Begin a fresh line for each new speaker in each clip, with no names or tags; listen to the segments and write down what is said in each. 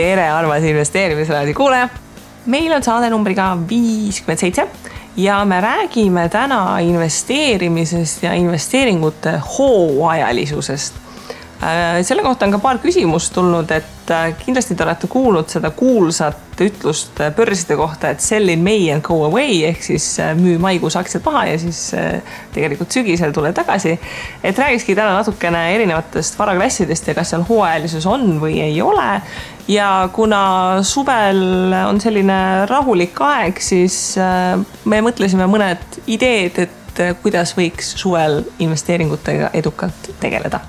tere, armas investeerimisraadi kuulaja. meil on saade numbriga viiskümmend seitse ja me räägime täna investeerimisest ja investeeringute hooajalisusest. Äh, selle kohta on ka paar küsimust tulnud, et äh, kindlasti te olete kuulnud seda kuulsat ütlust äh, börside kohta, et sell in May and go away ehk siis müü maikuus aktsiad maha ja siis tegelikult sügisel tule tagasi. et räägikski täna natukene erinevatest varaklassidest ja kas seal hooajalisus on või ei ole ja kuna suvel on selline rahulik aeg, siis äh, me mõtlesime mõned ideed, et äh, kuidas võiks suvel investeeringutega edukalt tegeleda.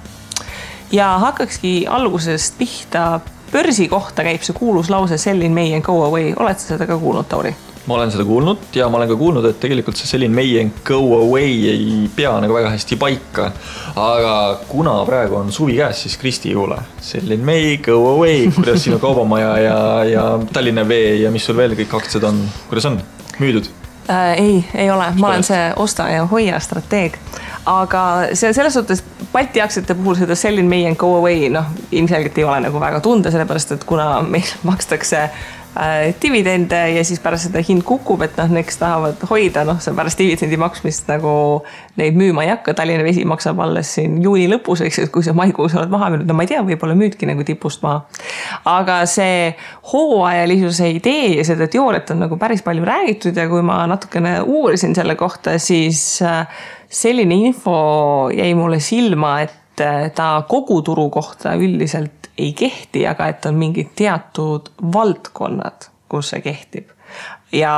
ja hakkakski algusest pihta. börsi kohta käib see kuulus lause sell in May and go away, oled sa seda ka kuulnud, Tauri?
Ma olen seda kuulnud ja ma olen ka kuulnud, et tegelikult see selline and go away ei pea nagu väga hästi paika. aga kuna praegu on suvi käes, siis Kristi Juule, selline May go away, kuidas sinu Kaubamaja ja, ja Tallinna Vee ja mis sul veel kõik aktsiad on, kuidas on, müüdud?
äh,? ei, ei ole, ma olen see osta ja hoia strateeg. aga see selles suhtes Balti aktsiate puhul seda sell in May and go away noh, ilmselgelt ei ole nagu väga tunda, sellepärast et kuna meil makstakse Äh, dividende ja siis pärast seda hind kukub, et noh, kes tahavad hoida, noh, see pärast dividendi maksmist nagu neid müüma ei hakka. Tallinna Vesi maksab alles siin juuni lõpus, eks ju, et kui sa maikuus oled maha müünud, no ma ei tea, võib-olla müüdki nagu tipust maha. aga see hooajalisuse idee ja seda teooriat on nagu päris palju räägitud ja kui ma natukene uurisin selle kohta, siis äh, selline info jäi mulle silma, et äh, ta kogu turu kohta üldiselt ei kehti, aga et on mingid teatud valdkonnad, kus see kehtib. ja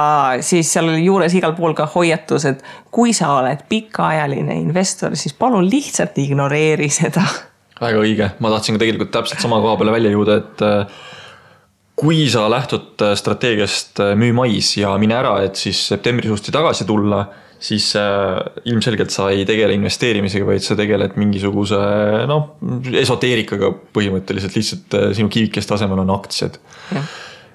siis seal oli juures igal pool ka hoiatus, et kui sa oled pikaajaline investor, siis palun lihtsalt ignoreeri seda.
väga õige, ma tahtsin tegelikult täpselt sama koha peale välja jõuda, et äh, kui sa lähtud äh, strateegiast müü mais ja mine ära, et siis septembris uuesti tagasi tulla siis äh, ilmselgelt sa ei tegele investeerimisega, vaid sa tegeled mingisuguse noh, esoteerikaga põhimõtteliselt, lihtsalt äh, sinu kivikeste asemel on aktsiad.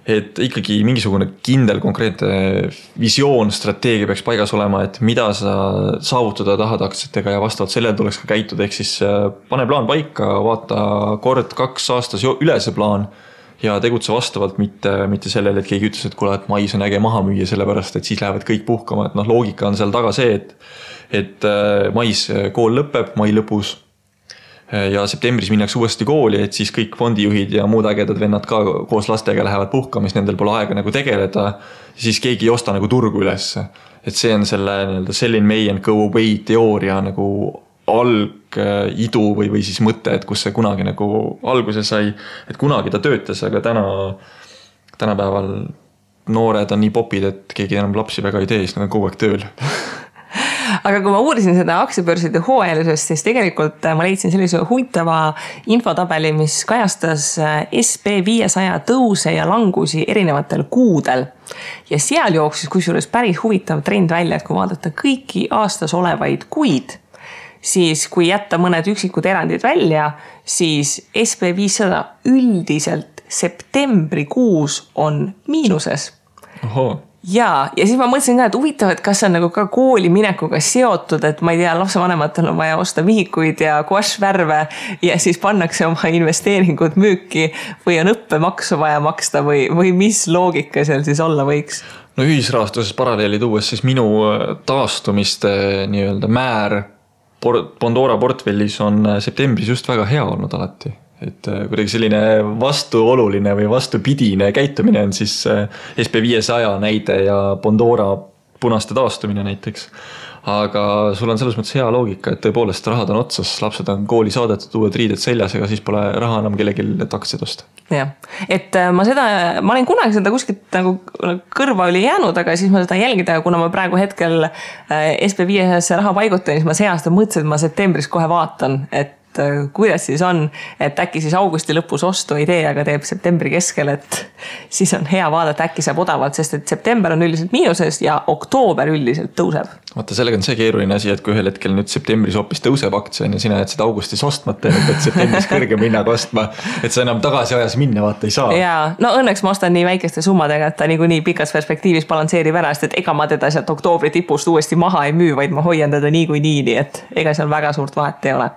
et ikkagi mingisugune kindel konkreetne visioon, strateegia peaks paigas olema, et mida sa saavutada tahad aktsiatega ja vastavalt sellele tuleks ka käituda, ehk siis äh, pane plaan paika, vaata kord-kaks aastas üle see plaan ja tegutse vastavalt, mitte, mitte sellele, et keegi ütles, et kuule, et mais on äge maha müüa, sellepärast et siis lähevad kõik puhkama, et noh, loogika on seal taga see, et et äh, mais äh, kool lõpeb, mai lõpus äh, ja septembris minnakse uuesti kooli, et siis kõik fondijuhid ja muud ägedad vennad ka koos lastega lähevad puhkama, siis nendel pole aega nagu tegeleda. siis keegi ei osta nagu turgu ülesse. et see on selle nii-öelda sell in May and go away teooria nagu algidu või, või siis mõte, et kus see kunagi nagu alguse sai. et kunagi ta töötas, aga täna, tänapäeval noored on nii popid, et keegi enam lapsi väga ei tee, siis nad on kogu aeg tööl
aga kui ma uurisin seda aktsiabörside hooajalisust, siis tegelikult ma leidsin sellise huvitava infotabeli, mis kajastas SB viiesaja tõuse ja langusi erinevatel kuudel. ja seal jooksis kusjuures päris huvitav trend välja, et kui vaadata kõiki aastas olevaid kuid siis kui jätta mõned üksikud erandid välja, siis SB viissada üldiselt septembrikuus on miinuses. ja, ja siis ma mõtlesin ka, et huvitav, et kas see on nagu ka kooli minekuga seotud, et ma ei tea, lapsevanematel on vaja osta vihikuid ja guaššvärve ja siis pannakse oma investeeringud müüki või on õppemaksu vaja maksta või, või mis loogika seal siis olla võiks?
no ühisrahastuses paralleeli tuues, siis minu taastumiste nii-öelda määr Pandora portfellis on äh, septembris just väga hea olnud alati. et äh, kuidagi selline vastuoluline või vastupidine käitumine on siis äh, SB viiesaja näide ja Pandora punaste taastumine näiteks aga sul on selles mõttes hea loogika, et tõepoolest rahad on otsas, lapsed on kooli saadetud, uued riided seljas, ega siis pole raha enam kellelgi, et aktsiaid osta.
jah, et äh, ma seda, ma olin kunagi seda kuskilt nagu kõrva oli jäänud, aga siis ma seda jälgida, kuna ma praegu hetkel äh, SB viiesesse raha paigutan, siis ma see aasta mõtlesin, et ma septembris kohe vaatan, et et äh, kuidas siis on, et äkki siis augusti lõpus ostu ei tee, aga teeb septembri keskel, et siis on hea vaadata, äkki saab odavalt, sest et september on üldiselt miinuses ja oktoober üldiselt tõuseb.
vaata, sellega on see keeruline asi, et kui ühel hetkel nüüd septembris hoopis tõuseb aktsia on ju, sina jääd seda augustis ostmata ja nüüd pead septembris kõrgema hinnaga ostma. et sa enam tagasi ajas minna vaata ei saa.
ja no õnneks ma ostan nii väikeste summadega, et ta niikuinii pikas perspektiivis balansseerib ära, sest et ega ma teda sealt oktoobri tipust uuesti maha ei müü, vaid ma hoian teda niikuinii, nii et ega seal väga suurt vahet ei ole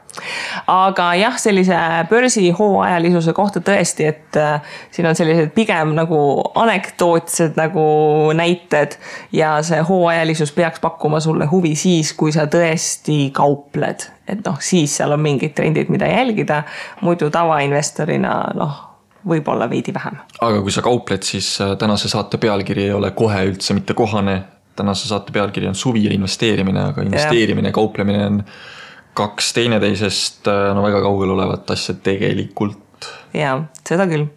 aga jah, sellise börsi hooajalisuse kohta tõesti, et äh, siin on sellised pigem nagu anekdootsed nagu näited ja see hooajalisus peaks pakkuma sulle huvi siis, kui sa tõesti kaupled. et noh, siis seal on mingid trendid, mida jälgida, muidu tavainvestorina noh võib-olla veidi vähem.
aga kui sa kaupled, siis äh, tänase saate pealkiri ei ole kohe üldse mitte kohane. tänase saate pealkiri on suvi ja investeerimine, aga investeerimine ja kauplemine on kaks teineteisest äh, no väga kaugel olevat asja tegelikult.
ja seda küll.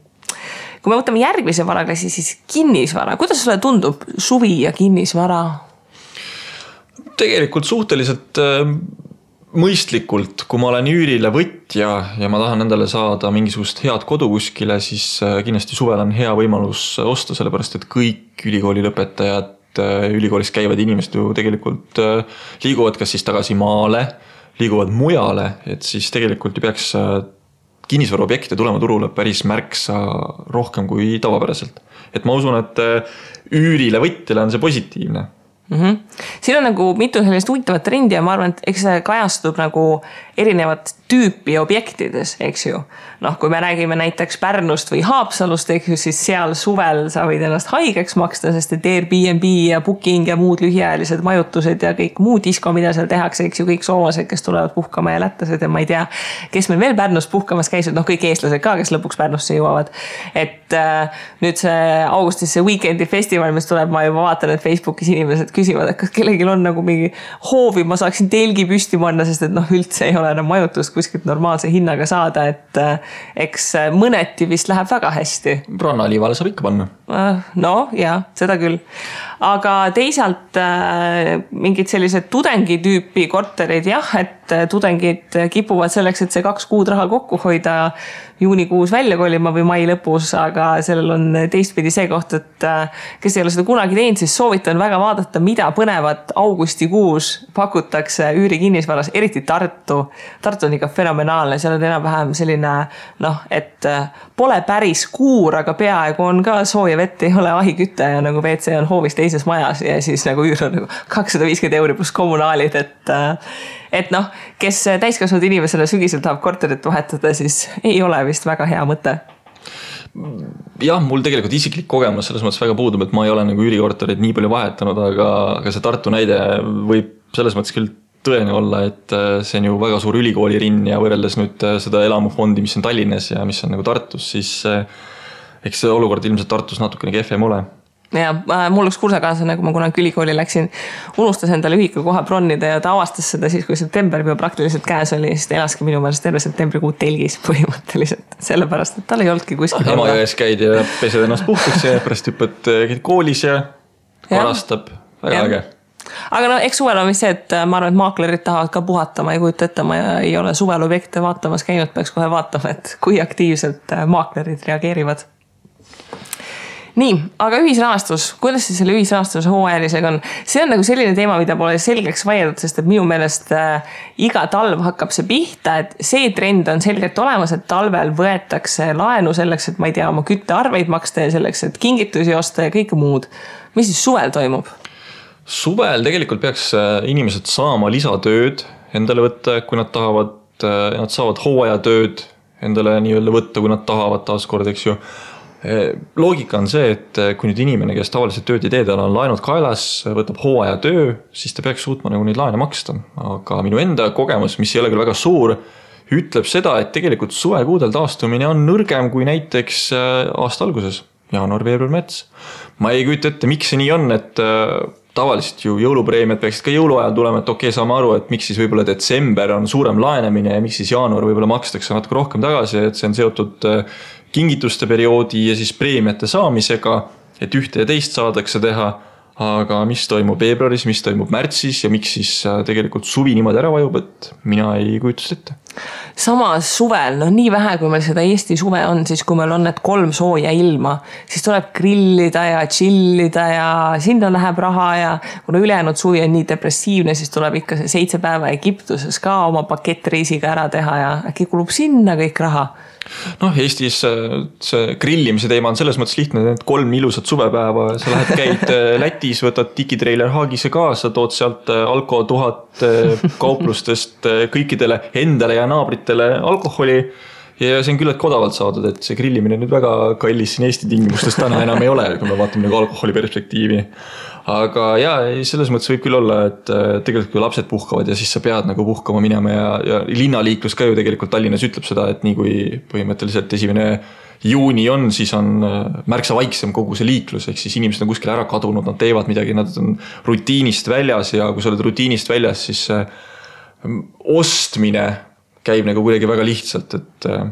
kui me võtame järgmise varaklassi, siis kinnisvara, kuidas sulle tundub suvi ja kinnisvara?
tegelikult suhteliselt äh, mõistlikult, kui ma olen üürile võtja ja ma tahan endale saada mingisugust head kodu kuskile, siis äh, kindlasti suvel on hea võimalus osta, sellepärast et kõik ülikooli lõpetajad, ülikoolis käivad inimesed ju tegelikult liiguvad kas siis tagasi maale, liiguvad mujale, et siis tegelikult ju peaks kinnisvaraobjekte tulema turule päris märksa rohkem kui tavapäraselt. et ma usun, et üürile võtjale on see positiivne
mm. -hmm. siin on nagu mitu sellist huvitavat trendi ja ma arvan, et eks see kajastub nagu erinevat tüüpi objektides, eks ju. noh, kui me räägime näiteks Pärnust või Haapsalust, eks ju, siis seal suvel sa võid ennast haigeks maksta, sest et Airbnb ja Booking ja muud lühiajalised majutused ja kõik muu disko, mida seal tehakse, eks ju, kõik soomlased, kes tulevad puhkama ja lätlased ja ma ei tea, kes meil veel Pärnus puhkamas käisid, noh, kõik eestlased ka, kes lõpuks Pärnusse jõuavad. et äh, nüüd see augustis see Weekend'i festival, mis tuleb, ma juba vaatan, et Facebookis inimesed küsivad, et kas kellelgi on nagu mingi hoovi, ma saaksin telgi püsti panna, sest et noh, üldse ei ole enam majutust kuskilt normaalse hinnaga saada, et äh, eks äh, mõneti vist läheb väga hästi.
rannaliivale saab ikka panna.
Äh, no ja seda küll, aga teisalt mingid sellised tudengi tüüpi korterid jah, et tudengid kipuvad selleks, et see kaks kuud raha kokku hoida juunikuus välja kolima või mai lõpus, aga sellel on teistpidi see koht, et kes ei ole seda kunagi teinud, siis soovitan väga vaadata, mida põnevat augustikuus pakutakse üürikinnisvaras, eriti Tartu. Tartu on ikka fenomenaalne, seal on enam-vähem selline noh, et pole päris kuur, aga peaaegu on ka sooja vett, ei ole ahiküte ja nagu WC on hoovis teises majas ja siis nagu üür on nagu kakssada viiskümmend euri pluss kommunaalid, et et noh, kes täiskasvanud inimesena sügisel tahab korterit vahetada, siis ei ole vist väga hea mõte.
Jah, mul tegelikult isiklik kogemus selles mõttes väga puudub, et ma ei ole nagu üürikorterit nii palju vahetanud, aga, aga see Tartu näide võib selles mõttes küll tõene olla, et äh, see on ju väga suur ülikoolirinn ja võrreldes nüüd äh, seda elamufondi, mis on Tallinnas ja mis on nagu Tartus, siis äh, eks see olukord ilmselt Tartus natukene kehvem ole
ja äh, mul üks kursakaaslane, kui ma kunagi ülikooli läksin, unustas endale ühikukoha bronnida ja ta avastas seda siis, kui september juba praktiliselt käes oli, siis ta elaski minu meelest terve septembrikuu telgis põhimõtteliselt. sellepärast, et tal ei olnudki kuskil
ah,. Emajões käid ja pesed ennast puhtaks ja pärast hüppad, äh, käid koolis ja varastab, väga ja. äge
aga no eks suvel on vist see, et äh, ma arvan, et maaklerid tahavad ka puhata, ma ei kujuta ette, ma ei ole suvel objekte vaatamas käinud, peaks kohe vaatama, et kui aktiivselt maaklerid reageerivad nii, aga ühisrahastus, kuidas siis selle ühisrahastuse hooajalisega on? see on nagu selline teema, mida pole selgeks vaieldud, sest et minu meelest äh, iga talv hakkab see pihta, et see trend on selgelt olemas, et talvel võetakse laenu selleks, et ma ei tea, oma küttearveid maksta ja selleks, et kingitusi osta ja kõike muud. mis siis suvel toimub?
suvel tegelikult peaks äh, inimesed saama lisatööd endale võtta, kui nad tahavad, äh, nad saavad hooajatööd endale nii-öelda võtta, kui nad tahavad taaskord, eks ju loogika on see, et eh, kui nüüd inimene, kes tavaliselt tööd ei tee, tal on laenud kaelas, võtab hooajatöö, siis ta peaks suutma nagu neid laene maksta. aga minu enda kogemus, mis ei ole küll väga suur, ütleb seda, et tegelikult suvekuudel taastumine on nõrgem kui näiteks eh, aasta alguses, jaanuar, veebruar, märts. ma ei kujuta ette, miks see nii on, et tavaliselt ju jõulupreemiad peaksid ka jõuluajal tulema, et okei okay,, saame aru, et miks siis võib-olla detsember on suurem laenamine ja miks siis jaanuar võib-olla makstakse natuke rohkem tagasi, et see on seotud kingituste perioodi ja siis preemiate saamisega, et ühte ja teist saadakse teha. aga mis toimub veebruaris, mis toimub märtsis ja miks siis äh, tegelikult suvi niimoodi ära vajub, et mina ei kujuta seda ette.
samas suvel, noh nii vähe, kui meil seda Eesti suve on, siis kui meil on need kolm sooja ilma, siis tuleb grillida ja chill ida ja sinna läheb raha ja kuna ülejäänud suvi on nii depressiivne, siis tuleb ikka see seitse päeva Egiptuses ka oma pakettreisiga ära teha ja äkki kulub sinna kõik raha
noh, Eestis äh, see grillimise teema on selles mõttes lihtne, et kolm ilusat suvepäeva, sa lähed, käid äh, Lätis, võtad digitreiler Haagise kaasa, tood sealt äh, Alko tuhat kauplustest kõikidele endale ja ja naabritele alkoholi ja see on küllaltki odavalt saadud, et see grillimine nüüd väga kallis siin Eesti tingimustes täna enam ei ole, kui me vaatame nagu alkoholi perspektiivi. Aga ja, selles mõttes võib küll olla, et äh, tegelikult kui lapsed puhkavad ja siis sa pead nagu puhkama minema ja, ja linnaliiklus ka ju tegelikult Tallinnas ütleb seda, et nii kui põhimõtteliselt esimene juuni on, siis on äh, märksa vaiksem kogu see liiklus, ehk siis inimesed on kuskile ära kadunud, nad teevad midagi, nad on rutiinist väljas ja kui sa oled rutiinist väljas, siis ostmine käib nagu kuidagi väga lihtsalt, et äh,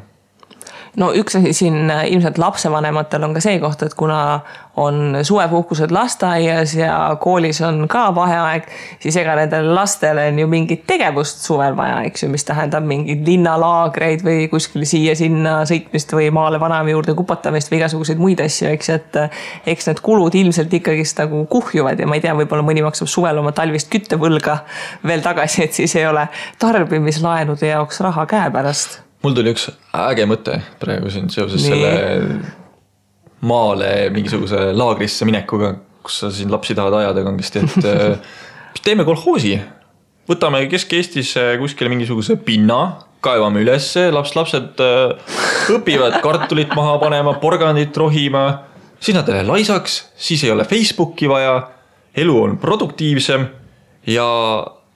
no üks asi siin äh, ilmselt lapsevanematel on ka see koht, et kuna on suvepuhkused lasteaias ja koolis on ka vaheaeg, siis ega nendel lastel on ju mingit tegevust suvel vaja, eks ju, mis tähendab mingeid linnalaagreid või kuskil siia-sinna sõitmist või maale vanaema juurde kupatamist või igasuguseid muid asju, eks et äh, eks need kulud ilmselt ikkagist nagu kuhjuvad ja ma ei tea, võib-olla mõni maksab suvel oma talvist küttevõlga veel tagasi, et siis ei ole tarbimislaenude jaoks raha käepärast
mul tuli üks äge mõte praegu siin seoses Nii. selle maale mingisuguse laagrisse minekuga, kus sa siin lapsi tahad ajada kangesti, et äh, teeme kolhoosi. võtame Kesk-Eestis äh, kuskile mingisuguse pinna, kaevame ülesse, laps-lapsed äh, õpivad kartulit maha panema, porgandit rohima, siis nad ei lähe laisaks, siis ei ole Facebooki vaja, elu on produktiivsem ja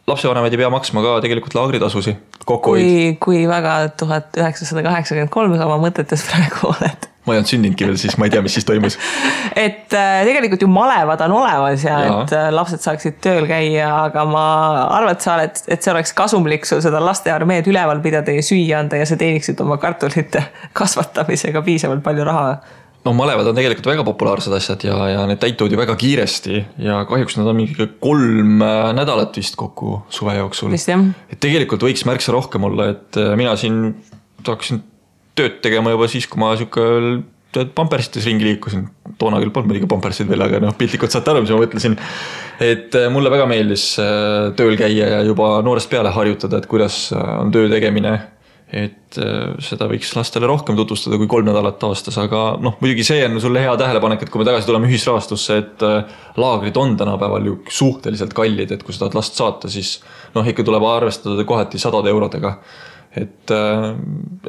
lapsevanemad ei pea maksma ka tegelikult laagritasusid,
kui, kui väga tuhat üheksasada kaheksakümmend kolm sa oma mõtetes praegu oled?
ma ei olnud sündinudki veel siis, ma ei tea, mis siis toimus.
et äh, tegelikult ju malevad on olemas ja, ja et äh, lapsed saaksid tööl käia, aga ma arvan, et sa oled, et see oleks kasumlik sul seda lastearmeed üleval pidada ja süüa anda ja sa teeniksid oma kartulite kasvatamisega piisavalt palju raha
no malevad on tegelikult väga populaarsed asjad ja, ja need täituvad ju väga kiiresti ja kahjuks nad on mingi kolm äh, nädalat vist kokku suve jooksul. et tegelikult võiks märksa rohkem olla, et äh, mina siin hakkasin tööd tegema juba siis, kui ma sihuke pampersites ringi liikusin. toona küll polnud muidugi pampersid veel, aga noh, piltlikult saate aru, mis ma mõtlesin. et äh, mulle väga meeldis tööl käia ja juba noorest peale harjutada, et kuidas on töö tegemine et äh, seda võiks lastele rohkem tutvustada kui kolm nädalat aastas, aga noh, muidugi see on sulle hea tähelepanek, et kui me tagasi tuleme ühisrahastusse, et äh, laagrid on tänapäeval ju suhteliselt kallid, et kui sa tahad last saata, siis noh, ikka tuleb arvestada kohati sadade eurodega. et äh,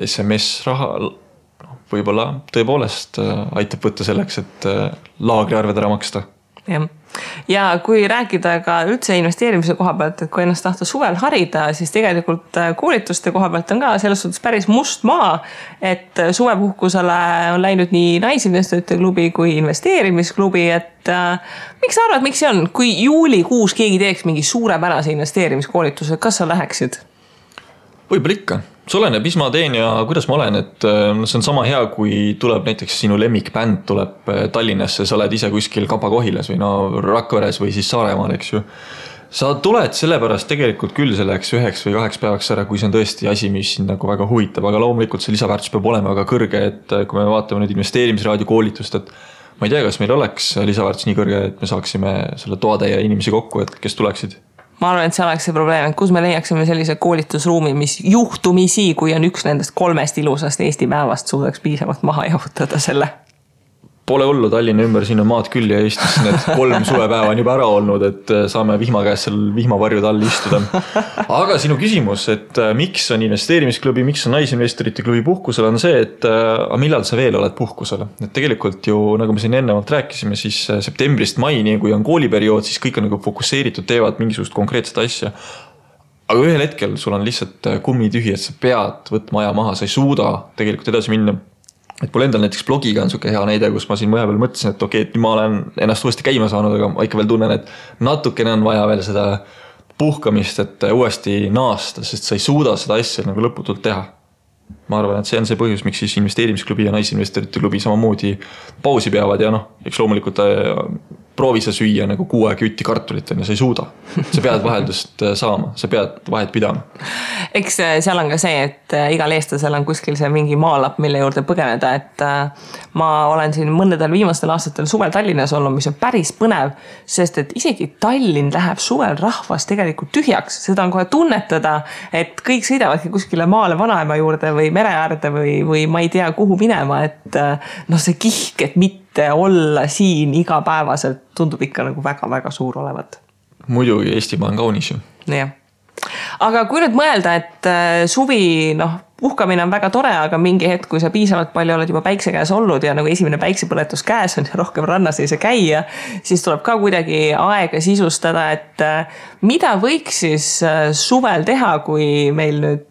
SMS raha noh, võib-olla tõepoolest äh, aitab võtta selleks, et äh, laagriarved ära maksta.
Jah ja kui rääkida ka üldse investeerimise koha pealt, et kui ennast tahta suvel harida, siis tegelikult äh, koolituste koha pealt on ka selles suhtes päris must maa. et äh, suvepuhkusele on läinud nii Naisinvestorite klubi kui investeerimisklubi, et äh, miks sa arvad, miks see on, kui juulikuus keegi teeks mingi suurepärase investeerimiskoolituse, kas sa läheksid?
võib-olla ikka see oleneb, mis ma teen ja kuidas ma olen, et äh, see on sama hea, kui tuleb näiteks sinu lemmikbänd tuleb äh, Tallinnasse, sa oled ise kuskil Kapa-Kohilas või no Rakveres või siis Saaremaal, eks ju. sa tuled sellepärast tegelikult küll selleks üheks või kaheks päevaks ära, kui see on tõesti asi, mis sind nagu väga huvitab, aga loomulikult see lisaväärtus peab olema väga kõrge, et äh, kui me vaatame nüüd investeerimisraadio koolitust, et ma ei tea, kas meil oleks lisaväärtus nii kõrge, et me saaksime selle toatäie inimesi kokku, et kes tuleksid
ma arvan, et see oleks see probleem, et kus me leiaksime sellise koolitusruumi, mis juhtumisi, kui on üks nendest kolmest ilusast Eesti päevast, suudaks piisavalt maha jahutada selle
Pole hullu, Tallinna ümber siin on maad küll ja Eestis need kolm suvepäeva on juba ära olnud, et äh, saame vihma käes seal vihmavarjude all istuda. aga sinu küsimus, et äh, miks on investeerimisklubi, miks on Naisinvestorite klubi puhkusel, on see, et äh, aga millal sa veel oled puhkusel. et tegelikult ju nagu me siin ennemalt rääkisime, siis septembrist maini, kui on kooliperiood, siis kõik on nagu fokusseeritud, teevad mingisugust konkreetset asja aga ühel hetkel sul on lihtsalt kummitühi, et sa pead võtma aja maha, sa ei suuda tegelikult edasi minna et mul endal näiteks blogiga on sihuke hea näide, kus ma siin vahepeal mõtlesin, et okei okay,, et nüüd ma olen ennast uuesti käima saanud, aga ma ikka veel tunnen, et natukene on vaja veel seda puhkamist, et uuesti naasta, sest sa ei suuda seda asja nagu lõputult teha. Ma arvan, et see on see põhjus, miks siis investeerimisklubi ja naisinvestorite klubi samamoodi pausi peavad ja noh, eks loomulikult äh, proovi sa süüa nagu kuu aega jutti kartulit on ju, sa ei suuda. sa pead vaheldust äh, saama, sa pead vahet pidama.
eks äh, seal on ka see, et igal eestlasel on kuskil see mingi maalapp, mille juurde põgeneda, et ma olen siin mõndadel viimastel aastatel suvel Tallinnas olnud, mis on päris põnev. sest et isegi Tallinn läheb suvel rahvast tegelikult tühjaks, seda on kohe tunnetada, et kõik sõidavadki kuskile maale vanaema juurde või mere äärde või, või ma ei tea, kuhu minema, et noh, see kihk, et mitte mitte olla siin igapäevaselt tundub ikka nagu väga-väga suur olevat.
muidugi, Eestimaa on kaunis ju.
jah aga kui nüüd mõelda, et äh, suvi noh, puhkamine on väga tore, aga mingi hetk, kui sa piisavalt palju oled juba päikse käes olnud ja nagu esimene päiksepõletus käes on ja rohkem rannas ei saa käia, siis tuleb ka kuidagi aega sisustada, et äh, mida võiks siis äh, suvel teha, kui meil nüüd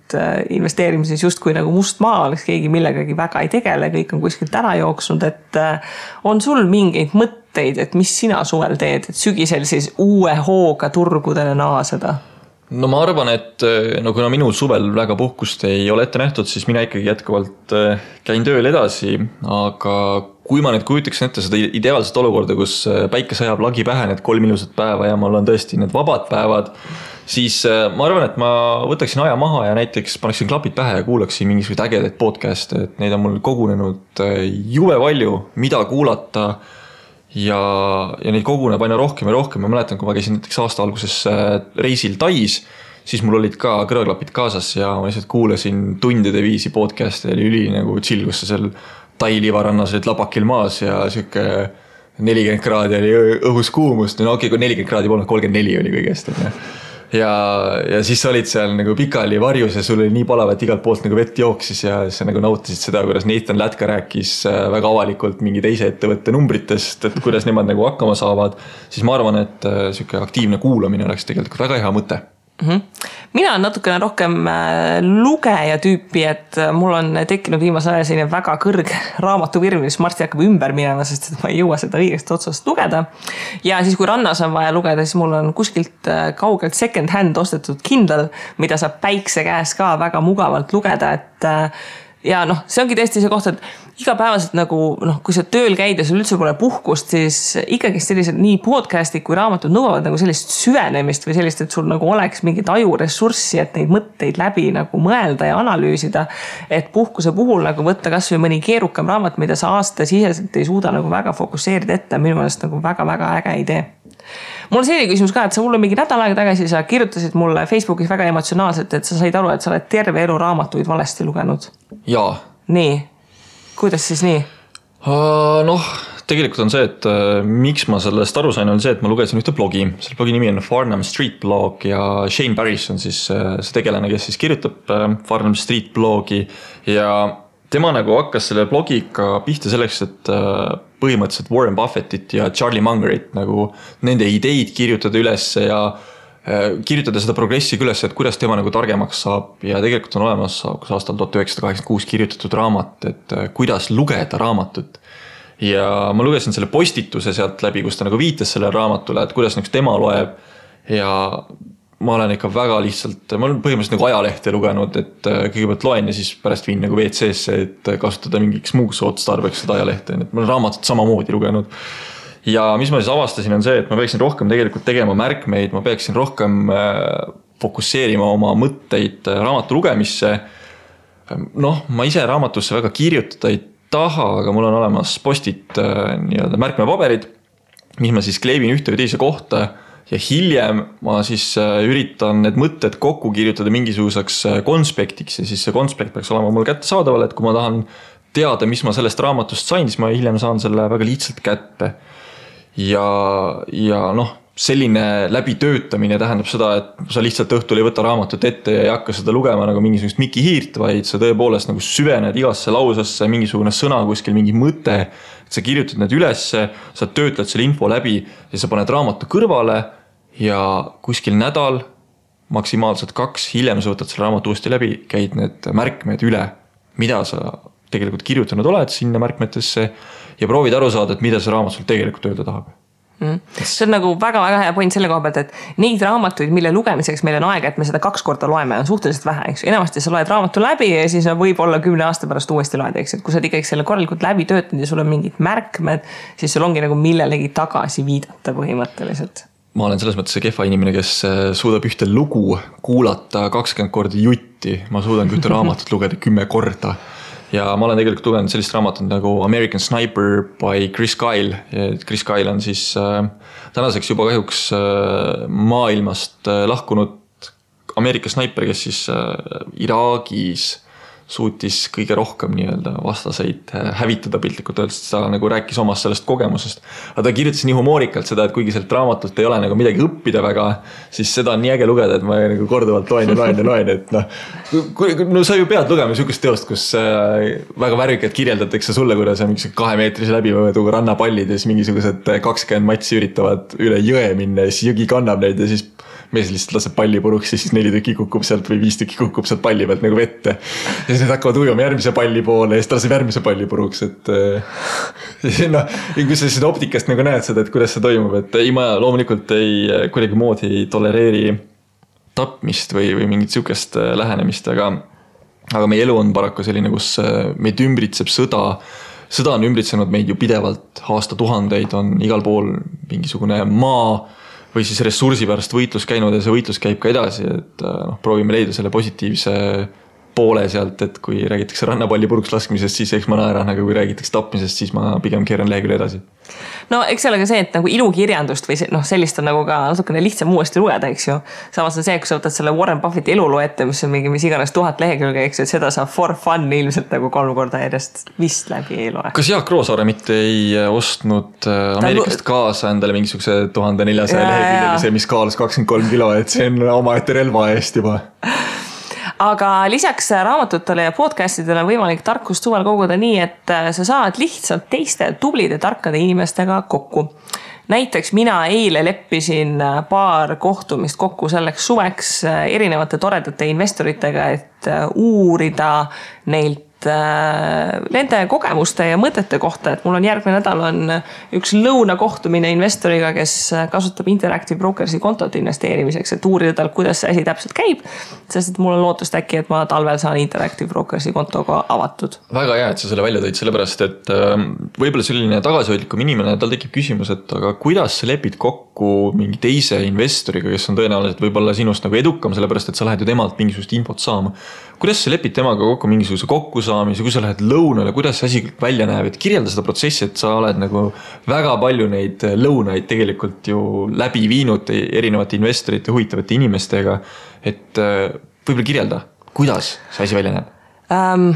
investeerimises justkui nagu must maa oleks, keegi millegagi väga ei tegele, kõik on kuskilt ära jooksnud, et on sul mingeid mõtteid, et mis sina suvel teed, et sügisel siis uue hooga turgudele naaseda?
No ma arvan, et eh, no kuna minul suvel väga puhkust ei ole ette nähtud, siis mina ikkagi jätkuvalt eh, käin tööl edasi, aga kui ma nüüd kujutaksin ette seda ideaalset olukorda, kus eh, päike sajab lagi pähe need kolm ilusat päeva ja mul on tõesti need vabad päevad, siis ma arvan, et ma võtaksin aja maha ja näiteks paneksin klapid pähe ja kuulaksin mingisuguseid ägedaid podcast'e, et neid on mul kogunenud jube palju, mida kuulata ja, ja neid koguneb aina rohkem ja rohkem, ma mäletan, kui ma käisin näiteks aasta alguses äh, reisil Tais, siis mul olid ka kõrvaklapid kaasas ja ma lihtsalt kuulasin tundide viisi podcast'e, oli üli nagu chill, kus sa seal Tai liivarannas olid labakil maas ja sihuke nelikümmend kraadi oli õhus kuumust, no okei okay,, kui nelikümmend kraadi polnud, kolmkümmend neli oli kõigest, onju ja, ja siis sa olid seal nagu pikali varjus ja sul oli nii palav, et igalt poolt nagu vett jooksis ja sa nagu nautisid seda, kuidas Nathan Lätka rääkis äh, väga avalikult mingi teise ettevõtte numbritest, et kuidas nemad nagu hakkama saavad. siis ma arvan, et äh, sihuke aktiivne kuulamine oleks tegelikult väga hea mõte
mm. -hmm. mina olen natukene rohkem äh, lugeja tüüpi, et äh, mul on tekkinud viimasel ajal selline väga kõrge raamatuvirv, mis varsti hakkab ümber minema, sest et ma ei jõua seda õigest otsast lugeda. ja siis, kui rannas on vaja lugeda, siis mul on kuskilt äh, kaugelt second hand ostetud Kindle, mida saab päikse käes ka väga mugavalt lugeda, et ja noh, see ongi tõesti see koht, et igapäevaselt nagu noh, kui sa tööl käid ja sul üldse pole puhkust, siis ikkagist sellised nii podcast'id kui raamatud nõuavad nagu sellist süvenemist või sellist, et sul nagu oleks mingit ajuressurssi, et neid mõtteid läbi nagu mõelda ja analüüsida. et puhkuse puhul nagu võtta kasvõi mõni keerukam raamat, mida sa aastasiseselt ei suuda nagu väga fokusseerida ette, minu meelest nagu väga-väga äge idee mul on selline küsimus ka, et sa mulle mingi nädal aega tagasi, sa kirjutasid mulle Facebookis väga emotsionaalselt, et sa said aru, et sa oled terve elu raamatuid valesti lugenud.
jaa.
nii kuidas siis nii?
noh, tegelikult on see, et äh, miks ma sellest aru sain, on see, et ma lugesin ühte blogi, selle blogi nimi on Farnham Street blog ja Shane Parrish on siis äh, see tegelane, kes siis kirjutab äh, Farnham Street blogi ja tema nagu hakkas selle blogiga pihta selleks, et põhimõtteliselt Warren Buffettit ja Charlie Mungerit nagu nende ideid kirjutada ülesse ja Äh, kirjutada seda progressi ka üles, et kuidas tema nagu targemaks saab ja tegelikult on olemas aastal tuhat üheksasada kaheksakümmend kuus kirjutatud raamat, et äh, kuidas lugeda raamatut. ja ma lugesin selle postituse sealt läbi, kus ta nagu viitas sellele raamatule, et kuidas nagu tema loeb. ja ma olen ikka väga lihtsalt, ma olen põhimõtteliselt nagu ajalehte lugenud, et äh, kõigepealt loen ja siis pärast viin nagu WC-sse, et kasutada mingiks muuks otstarbeks seda ajalehte, nii et ma olen raamatut samamoodi lugenud ja mis ma siis avastasin, on see, et ma peaksin rohkem tegelikult tegema märkmeid, ma peaksin rohkem äh, fokusseerima oma mõtteid äh, raamatu lugemisse. noh, ma ise raamatusse väga kirjutada ei taha, aga mul on olemas post-it äh, nii-öelda märkmepaberid, mis ma siis kleebin ühte või teise kohta ja hiljem ma siis üritan need mõtted kokku kirjutada mingisuguseks konspektiks ja siis see konspekt peaks olema mul kättesaadaval, et kui ma tahan teada, mis ma sellest raamatust sain, siis ma hiljem saan selle väga lihtsalt kätte. Ja, ja noh, selline läbitöötamine tähendab seda, et sa lihtsalt õhtul ei võta raamatut ette ja ei hakka seda lugema nagu mingisugust Mickey Hiirt, vaid sa tõepoolest nagu süvened igasse lausesse, mingisugune sõna kuskil, mingi mõte. sa kirjutad need ülesse, sa töötled selle info läbi ja sa paned raamatu kõrvale ja kuskil nädal, maksimaalselt kaks, hiljem sa võtad selle raamatu uuesti läbi, käid need märkmed üle, mida sa tegelikult kirjutanud oled sinna märkmetesse ja proovid aru saada, et mida see raamat sul tegelikult öelda tahab
mm.. see on nagu väga-väga hea point selle koha pealt, et neid raamatuid, mille lugemiseks meil on aega, et me seda kaks korda loeme, on suhteliselt vähe, eks ju. enamasti sa loed raamatu läbi ja siis võib-olla kümne aasta pärast uuesti loed, eks, et kui sa oled ikkagi selle korralikult läbi töötanud ja sul on mingid märkmed, siis sul ongi nagu millelegi tagasi viidata põhimõtteliselt.
Ma olen selles mõttes see kehva inimene, kes äh, suudab ühte lugu kuulata kakskümmend korda jutti, ma suudan ka ühte raamatut lugeda kümme korda ja ma olen tegelikult lugenud sellist raamatut nagu American Sniper by Chris Kyle. Chris Kyle on siis äh, tänaseks juba kahjuks äh, maailmast äh, lahkunud Ameerika snaiper, kes siis Iraagis suutis kõige rohkem nii-öelda vastaseid äh, hävitada piltlikult öeldes, ta nagu rääkis omast sellest kogemusest. aga ta kirjutas nii humoorikalt seda, et kuigi sealt raamatult ei ole nagu midagi õppida väga, siis seda on nii äge lugeda, et ma nagu korduvalt loen ja loen ja loen, et noh. no sa ju pead lugema sihukest teost, kus äh, väga värvikalt kirjeldatakse sulle, kuidas on mingisugused kahemeetrise läbimõõduga rannapallid ja siis mingisugused kakskümmend matsi üritavad üle jõe minna ja siis jõgi kannab neid ja siis mees lihtsalt laseb palli puruks ja siis neli tükki kukub sealt või viis tükki kukub sealt palli pealt nagu vette. ja siis need hakkavad ujuma järgmise palli poole ja siis ta laseb järgmise palli puruks, et. noh, kui sa siis optikast nagu näed seda, et kuidas see toimub, et ei, ma loomulikult ei kuidagimoodi ei tolereeri tapmist või, või mingit sihukest äh, lähenemist, aga. aga meie elu on paraku selline, kus meid ümbritseb sõda sõda on ümbritsenud meid ju pidevalt aastatuhandeid, on igal pool mingisugune maa või siis ressursi pärast võitlus käinud ja see võitlus käib ka edasi, et äh, noh, proovime leida selle positiivse poole sealt, et kui räägitakse rannapalli puruks laskmisest, siis eks ma naeran, aga kui räägitakse tapmisest, siis ma pigem keeran lehekülje edasi.
no eks see ole ka see, et nagu ilukirjandust või noh, sellist on nagu ka natukene lihtsam uuesti lugeda, eks ju. samas on see, kui sa võtad selle Warren Buffetti eluloo ette, mis on mingi mis iganes tuhat lehekülge, eks ju, et seda saab for fun ilmselt nagu kolm korda järjest vist läbi ei loe.
kas Jaak Roosaare mitte ei äh, ostnud äh, Ameerikast kaasa endale mingisuguse tuhande neljasaja leheküljelise, mis kaalus kakskümmend kolm kilo, et see on omaette relva eest juba
aga lisaks raamatutele ja podcast idele on võimalik tarkust suvel koguda nii, et äh, sa saad lihtsalt teiste tublide tarkade inimestega kokku. Näiteks mina eile leppisin äh, paar kohtumist kokku selleks suveks äh, erinevate toredate investoritega, et uurida neilt nende kogemuste ja mõtete kohta, et mul on järgmine nädal on üks lõunakohtumine investoriga, kes kasutab Interactive Brokersi kontot investeerimiseks, et uurida talt, kuidas see asi täpselt käib. sest et mul on lootust äkki, et ma talvel saan Interactive Brokersi kontoga avatud.
väga hea, et sa selle välja tõid, sellepärast et ähm, võib-olla selline tagasihoidlikum inimene, tal tekib küsimus, et aga kuidas sa lepid kokku mingi teise investoriga, kes on tõenäoliselt võib-olla sinust nagu edukam, sellepärast et sa lähed ju temalt mingisugust infot saama kuidas sa lepid temaga kokku mingisuguse kokkusaamise, kui sa lähed lõunale, kuidas see asi välja näeb, et kirjelda seda protsessi, et sa oled nagu väga palju neid lõunaid tegelikult ju läbi viinud erinevate investorite, huvitavate inimestega. et äh, võib-olla kirjelda, kuidas see asi välja näeb
um,?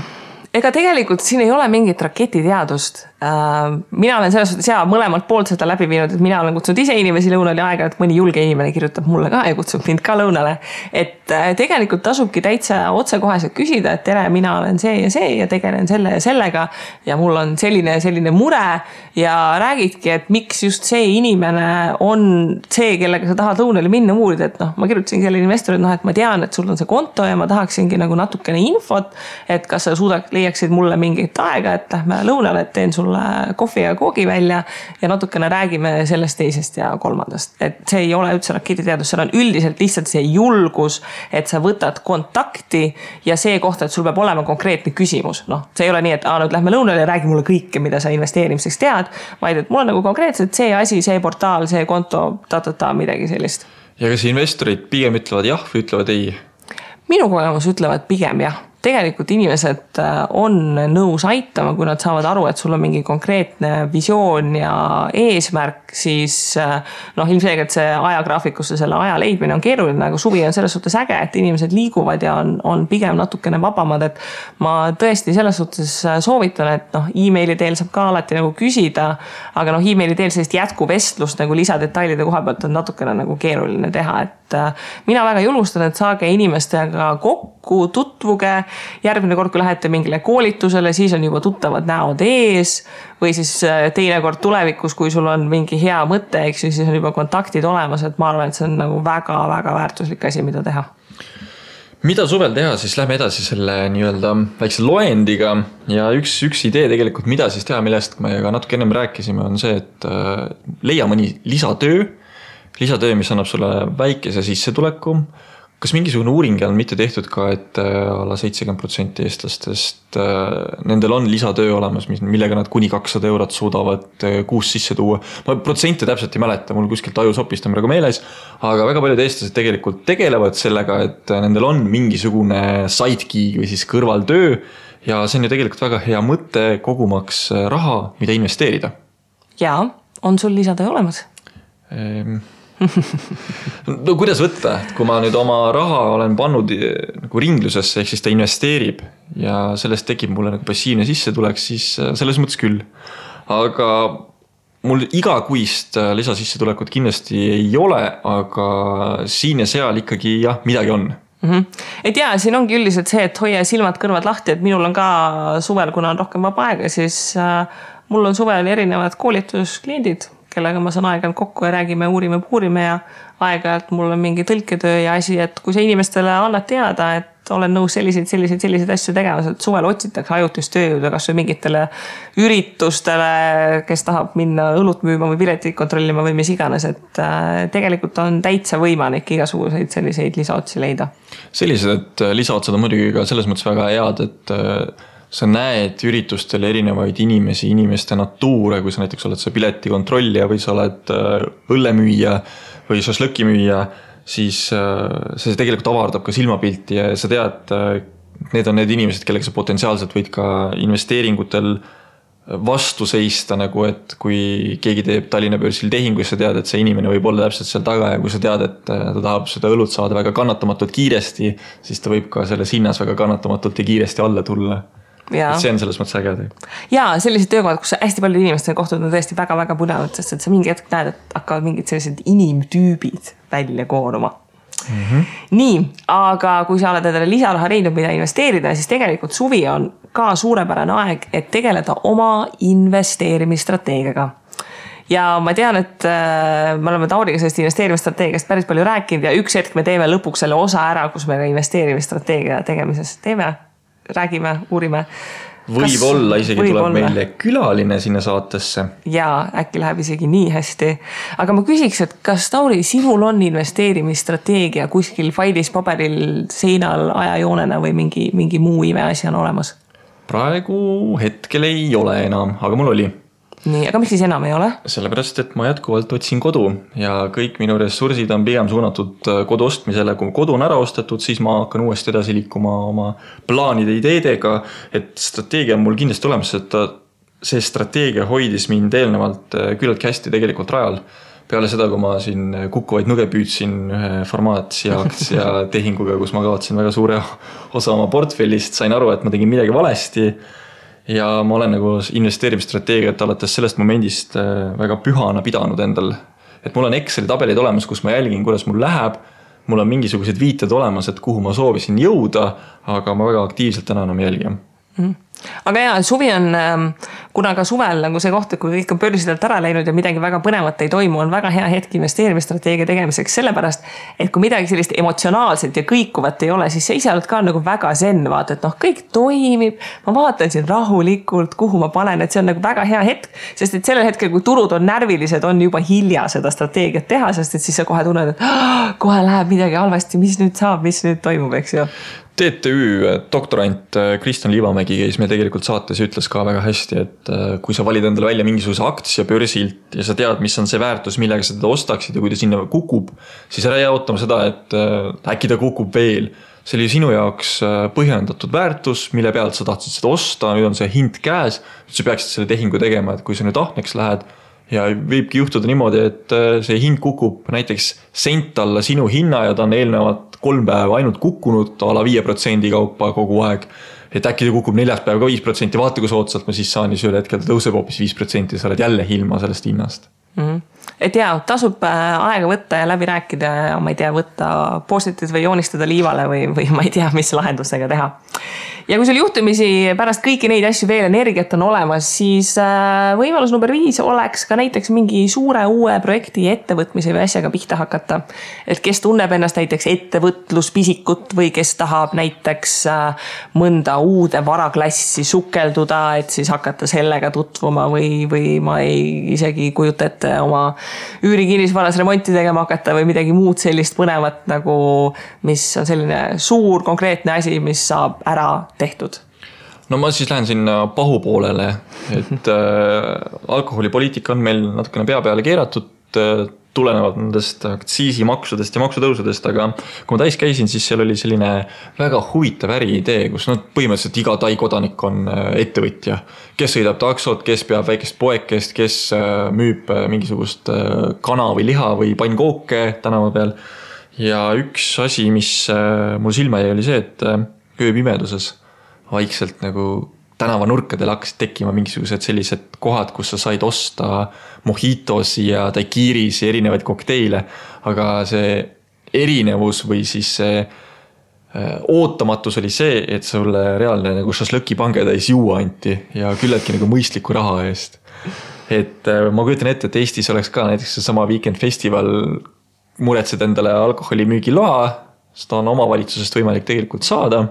ega tegelikult siin ei ole mingit raketiteadust mina olen selles suhtes hea mõlemalt poolt seda läbi viinud, et mina olen kutsunud ise inimesi lõunale ja aeg-ajalt mõni julge inimene kirjutab mulle ka ja kutsub mind ka lõunale. et äh, tegelikult tasubki täitsa otsekoheselt küsida, et tere, mina olen see ja see ja tegelen selle ja sellega. ja mul on selline ja selline mure ja räägidki, et miks just see inimene on see, kellega sa tahad lõunale minna uurida, et noh, ma kirjutasin sellele investorile, noh, et ma tean, et sul on see konto ja ma tahaksingi nagu natukene infot. et kas sa suudad, leiaksid mulle mingit aega, et lähme lõunale, et teen sulle sulle kohvi ja koogi välja ja natukene räägime sellest, teisest ja kolmandast. et see ei ole üldse raketiteadus, seal on üldiselt lihtsalt see julgus, et sa võtad kontakti ja see koht, et sul peab olema konkreetne küsimus. noh, see ei ole nii, et aa, nüüd lähme lõunale ja räägi mulle kõike, mida sa investeerimiseks tead, vaid et mul on nagu konkreetselt see asi, see portaal, see konto ta,, ta-ta-ta, midagi sellist.
ja kas investorid pigem ütlevad jah või ütlevad ei?
minu kogemus ütlevad pigem jah tegelikult inimesed äh, on nõus aitama, kui nad saavad aru, et sul on mingi konkreetne visioon ja eesmärk, siis äh, noh, ilmselgelt see ajagraafikusse selle aja leidmine on keeruline, aga suvi on selles suhtes äge, et inimesed liiguvad ja on, on pigem natukene vabamad, et ma tõesti selles suhtes äh, soovitan, et noh, emaili teel saab ka alati nagu küsida, aga noh, emaili teel sellist jätkuvestlust nagu lisadetailide koha pealt on natukene nagu keeruline teha, et mina väga julgustan, et saage inimestega kokku, tutvuge järgmine kord, kui lähete mingile koolitusele, siis on juba tuttavad näod ees. või siis äh, teinekord tulevikus, kui sul on mingi hea mõte, eks ju, siis on juba kontaktid olemas, et ma arvan, et see on nagu väga-väga väärtuslik asi, mida teha
mida suvel teha, siis lähme edasi selle nii-öelda väikse loendiga ja üks, üks idee tegelikult, mida siis teha, millest me ka natuke ennem rääkisime, on see, et äh, leia mõni lisatöö. Lisatöö, mis annab sulle väikese sissetuleku kas mingisugune uuring on mitte tehtud ka, et äh, alla seitsekümmend protsenti eestlastest, äh, nendel on lisatöö olemas, mis, millega nad kuni kakssada eurot suudavad äh, kuus sisse tuua. ma protsente täpselt ei mäleta, mul kuskilt ajusopist on praegu meeles. aga väga paljud eestlased tegelikult tegelevad sellega, et nendel on mingisugune side gig või siis kõrvaltöö. ja see on ju tegelikult väga hea mõte, kogumaks raha, mida investeerida.
jaa, on sul lisatöö olemas
ehm,? no kuidas võtta, kui ma nüüd oma raha olen pannud eh, nagu ringlusesse, ehk siis ta investeerib ja sellest tekib mulle nagu passiivne sissetulek, siis eh, selles mõttes küll. aga mul igakuist eh, lisasissetulekut kindlasti ei ole, aga siin ja seal ikkagi jah, midagi on
mm. -hmm. et ja siin ongi üldiselt see, et hoia silmad-kõrvad lahti, et minul on ka suvel, kuna on rohkem vaba aega, siis äh, mul on suvel erinevad koolituskliendid, kellega ma saan aeg-ajalt kokku ja räägime, uurime, puurime ja aeg-ajalt mul on mingi tõlketöö ja asi, et kui sa inimestele annad teada, et olen nõus selliseid, selliseid, selliseid asju tegema, sest suvel otsitakse ajutist tööjõudu kasvõi mingitele üritustele, kes tahab minna õlut müüma või piletit kontrollima või mis iganes, et äh, tegelikult on täitsa võimalik igasuguseid selliseid lisaotsi leida.
sellised äh, lisaotsad on muidugi ka selles mõttes väga head, et äh, sa näed üritustel erinevaid inimesi, inimeste natuure, kui sa näiteks oled see piletikontrollija või sa oled õllemüüja või šašlõkimüüja siis äh, see tegelikult avardab ka silmapilti ja sa tead, äh, need on need inimesed, kellega sa potentsiaalselt võid ka investeeringutel vastu seista nagu, et kui keegi teeb Tallinna börsil tehingu, siis sa tead, et see inimene võib olla täpselt seal taga ja kui sa tead, et äh, ta tahab seda õlut saada väga kannatamatult kiiresti, siis ta võib ka selles hinnas väga kannatamatult ja kiiresti alla tulla et see on selles mõttes äge.
ja sellised töökohad, kus hästi paljude inimestega kohtud, on tõesti väga-väga põnevad, sest et sa mingi hetk näed, et hakkavad mingid sellised inimtüübid välja kooruma mm. -hmm. nii, aga kui sa oled endale lisaraha leidnud, mida investeerida, siis tegelikult suvi on ka suurepärane aeg, et tegeleda oma investeerimisstrateegiaga ja ma tean, et äh, me oleme Tauriga sellest investeerimisstrateegiast päris palju rääkinud ja üks hetk me teeme lõpuks selle osa ära, kus me ka investeerimisstrateegia tegemises teeme räägime, uurime.
võib-olla isegi võib tuleb olla. meile külaline sinna saatesse.
ja äkki läheb isegi nii hästi. aga ma küsiks, et kas Tauri, sinul on investeerimisstrateegia kuskil failis, paberil, seinal ajajoonena või mingi, mingi muu imeasi on olemas?
praegu hetkel ei ole enam, aga mul oli
nii, aga miks siis enam ei ole?
sellepärast, et ma jätkuvalt otsin kodu ja kõik minu ressursid on pigem suunatud äh, kodu ostmisele, kui kodu on ära ostetud, siis ma hakkan uuesti edasi liikuma oma plaanide, ideedega. et strateegia on mul kindlasti olemas, et see strateegia hoidis mind eelnevalt äh, küllaltki hästi tegelikult rajal peale seda, kui ma siin kukkuvaid nõge püüdsin ühe farmaatsia aktsia tehinguga, kus ma kaotasin väga suure osa oma portfellist, sain aru, et ma tegin midagi valesti ja ma olen nagu investeerimisstrateegiat alates sellest momendist äh, väga pühana pidanud endal. et mul on Exceli tabelid olemas, kus ma jälgin, kuidas mul läheb. mul on mingisugused viited olemas, et kuhu ma soovisin jõuda, aga ma väga aktiivselt enam ei jälgi
aga ja suvi on, ähm, kuna ka suvel nagu see koht, kui kõik on börsidelt ära läinud ja midagi väga põnevat ei toimu, on väga hea hetk investeerimisstrateegia tegemiseks, sellepärast et kui midagi sellist emotsionaalset ja kõikuvat ei ole, siis sa ise oled ka nagu väga zen, vaata, et noh, kõik toimib. ma vaatan siin rahulikult, kuhu ma panen, et see on nagu väga hea hetk, sest et sellel hetkel, kui turud on närvilised, on juba hilja seda strateegiat teha, sest et siis sa kohe tunned, et kohe läheb midagi halvasti, mis nüüd saab, mis nüüd toimub, eks ju
TTÜ doktorant äh, Kristjan Liivamägi käis meil tegelikult saates ja ütles ka väga hästi, et äh, kui sa valid endale välja mingisuguse aktsia börsilt ja sa tead, mis on see väärtus, millega sa teda ostaksid ja kui ta sinna kukub, siis ära jää ootama seda, et äkki ta kukub veel. see oli sinu jaoks põhjendatud väärtus, mille pealt sa tahtsid seda osta, nüüd on see hind käes, sa peaksid selle tehingu tegema, et kui sa nüüd ahneks lähed ja võibki juhtuda niimoodi, et see hind kukub näiteks sent alla sinu hinna ja ta on eelnevalt kolm päeva ainult kukkunud a la viie protsendi kaupa kogu aeg. et äkki ta kukub neljas päev ka viis protsenti, vaata kui soodsalt ma siis saan ja siis ühel hetkel ta tõuseb hoopis viis protsenti ja sa oled jälle ilma sellest hinnast
mm. -hmm. et ja tasub äh, aega võtta ja läbi rääkida ja ma ei tea, võtta post-it'id või joonistada liivale või, või ma ei tea, mis lahendusega teha ja kui sul juhtumisi pärast kõiki neid asju veel energiat on olemas, siis äh, võimalus number viis oleks ka näiteks mingi suure uue projekti ettevõtmise või asjaga pihta hakata. et kes tunneb ennast näiteks ettevõtluspisikut või kes tahab näiteks äh, mõnda uude varaklassi sukelduda, et siis hakata sellega tutvuma või, või ma ei isegi kujuta ette oma üürikinnisvaras remonti tegema hakata või midagi muud sellist põnevat nagu, mis on selline suur konkreetne asi, mis saab ära tehtud?
no ma siis lähen sinna pahupoolele, et äh, alkoholipoliitika on meil natukene pea peale keeratud äh, tulenevalt nendest aktsiisimaksudest ja maksutõusudest, aga kui ma Tais käisin, siis seal oli selline väga huvitav äriidee, kus noh, põhimõtteliselt iga Tai kodanik on äh, ettevõtja. kes sõidab taksot, kes peab väikest poekest, kes müüb mingisugust kana või liha või pannkooke tänava peal. ja üks asi, mis mul silma jäi, oli see, et ööpimeduses vaikselt nagu tänavanurkadel hakkasid tekkima mingisugused sellised kohad, kus sa said osta mojitosi ja daiquiri'si, erinevaid kokteile. aga see erinevus või siis see äh, ootamatus oli see, et sulle reaalne nagu šašlõkipangetäis juua anti ja küllaltki nagu mõistliku raha eest. et äh, ma kujutan ette, et Eestis oleks ka näiteks seesama Weekend Festival, muretsed endale alkoholimüügiloa, seda on omavalitsusest võimalik tegelikult saada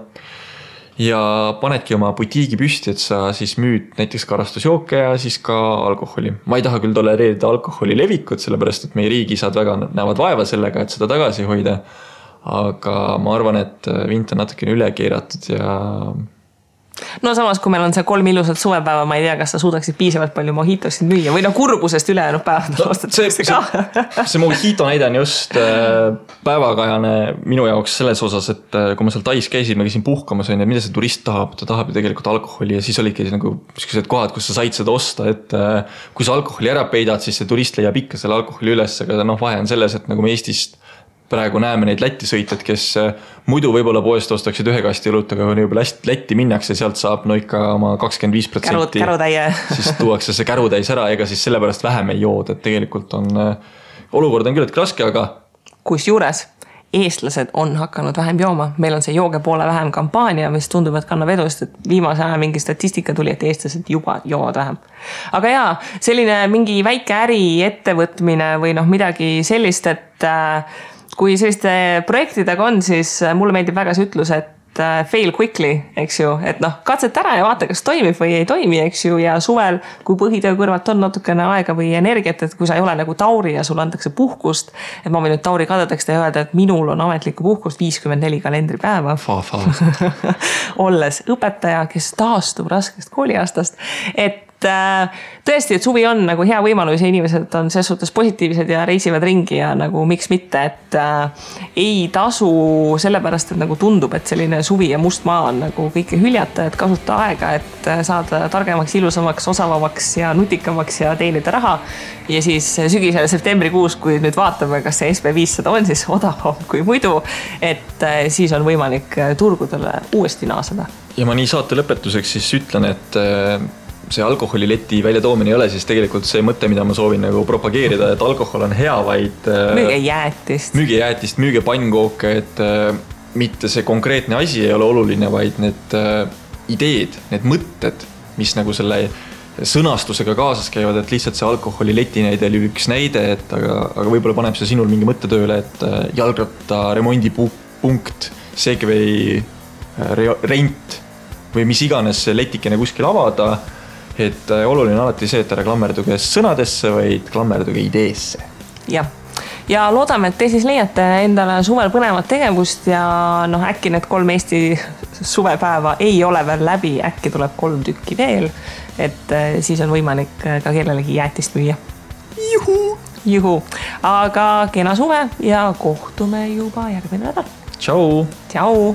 ja panedki oma butiigi püsti, et sa siis müüd näiteks karastusjooke ja siis ka alkoholi. ma ei taha küll tolereerida alkoholi levikut, sellepärast et meie riigisad väga näevad vaeva sellega, et seda tagasi hoida. aga ma arvan, et vint on natukene üle keeratud ja
no samas, kui meil on see kolm ilusat suvepäeva, ma ei tea, kas sa suudaksid piisavalt palju mojitosid müüa või no kurbusest ülejäänud päevadel no, ostetakse
ka. see mojito näide on just äh, päevakajane minu jaoks selles osas, et äh, kui ma seal Tais käisin, ma käisin puhkamas on ju, mida see turist tahab, ta tahab ju tegelikult alkoholi ja siis olidki nagu siuksed kohad, kus sa said seda osta, et äh, kui sa alkoholi ära peidad, siis see turist leiab ikka selle alkoholi üles, aga noh, vahe on selles, et nagu me Eestist praegu näeme neid Lätti sõitjaid, kes äh, muidu võib-olla poest ostaksid ühe kasti õlut, aga kui juba Lätti minnakse, sealt saab no ikka oma kakskümmend viis protsenti.
kärutäie.
siis tuuakse see kärutäis ära, ega siis sellepärast vähem ei jooda, et tegelikult on, äh, olukord on küllaltki raske, aga.
kusjuures eestlased on hakanud vähem jooma, meil on see jooge poole vähem kampaania, mis tundub, et kannab edu, sest et viimase aja mingi statistika tuli, et eestlased juba joovad vähem. aga jaa, selline mingi väike äri, ettevõtmine või noh, midagi sellist, et äh, kui selliste projektidega on, siis äh, mulle meeldib väga see ütlus, et äh, fail quickly, eks ju, et noh, katseta ära ja vaata, kas toimib või ei toimi, eks ju, ja suvel, kui põhitöö kõrvalt on natukene aega või energiat, et kui sa ei ole nagu Tauri ja sulle antakse puhkust. et ma võin nüüd Tauri kadedaks teha öelda, et minul on ametlikku puhkust viiskümmend neli kalendripäeva. olles õpetaja, kes taastub raskest kooliaastast, et tõesti, et suvi on nagu hea võimalus ja inimesed on selles suhtes positiivsed ja reisivad ringi ja nagu miks mitte, et äh, ei tasu sellepärast, et nagu tundub, et selline suvi ja must maa on nagu kõike hüljata, et kasuta aega, et äh, saada targemaks, ilusamaks, osavamaks ja nutikamaks ja teenida raha. ja siis sügisel septembrikuus, kui nüüd vaatame, kas see SB viissada on siis odavam kui muidu, et äh, siis on võimalik äh, turgudele uuesti naaseda
ja ma nii saate lõpetuseks siis ütlen, et see alkoholileti väljatoomine ei ole siis tegelikult see mõte, mida ma soovin nagu propageerida, et alkohol on hea, vaid.
Äh, müüge jäätist.
müüge jäätist, müüge pannkooke, et äh, mitte see konkreetne asi ei ole oluline, vaid need äh, ideed, need mõtted, mis nagu selle sõnastusega kaasas käivad, et lihtsalt see alkoholileti näide oli üks näide, et aga, aga võib-olla paneb see sinul mingi mõtte tööle, et jalgratta remondipunkt, Segway rent või mis iganes letikene kuskil avada et äh, oluline on alati see, et ära klammerduge sõnadesse, vaid klammerduge ideesse.
jah, ja loodame, et te siis leiate endale suvel põnevat tegevust ja noh, äkki need kolm Eesti suvepäeva ei ole veel läbi, äkki tuleb kolm tükki veel. et äh, siis on võimalik äh, ka kellelegi jäätist müüa. juhu, juhu, aga kena suve ja kohtume juba järgmine nädal.
tšau.
tšau.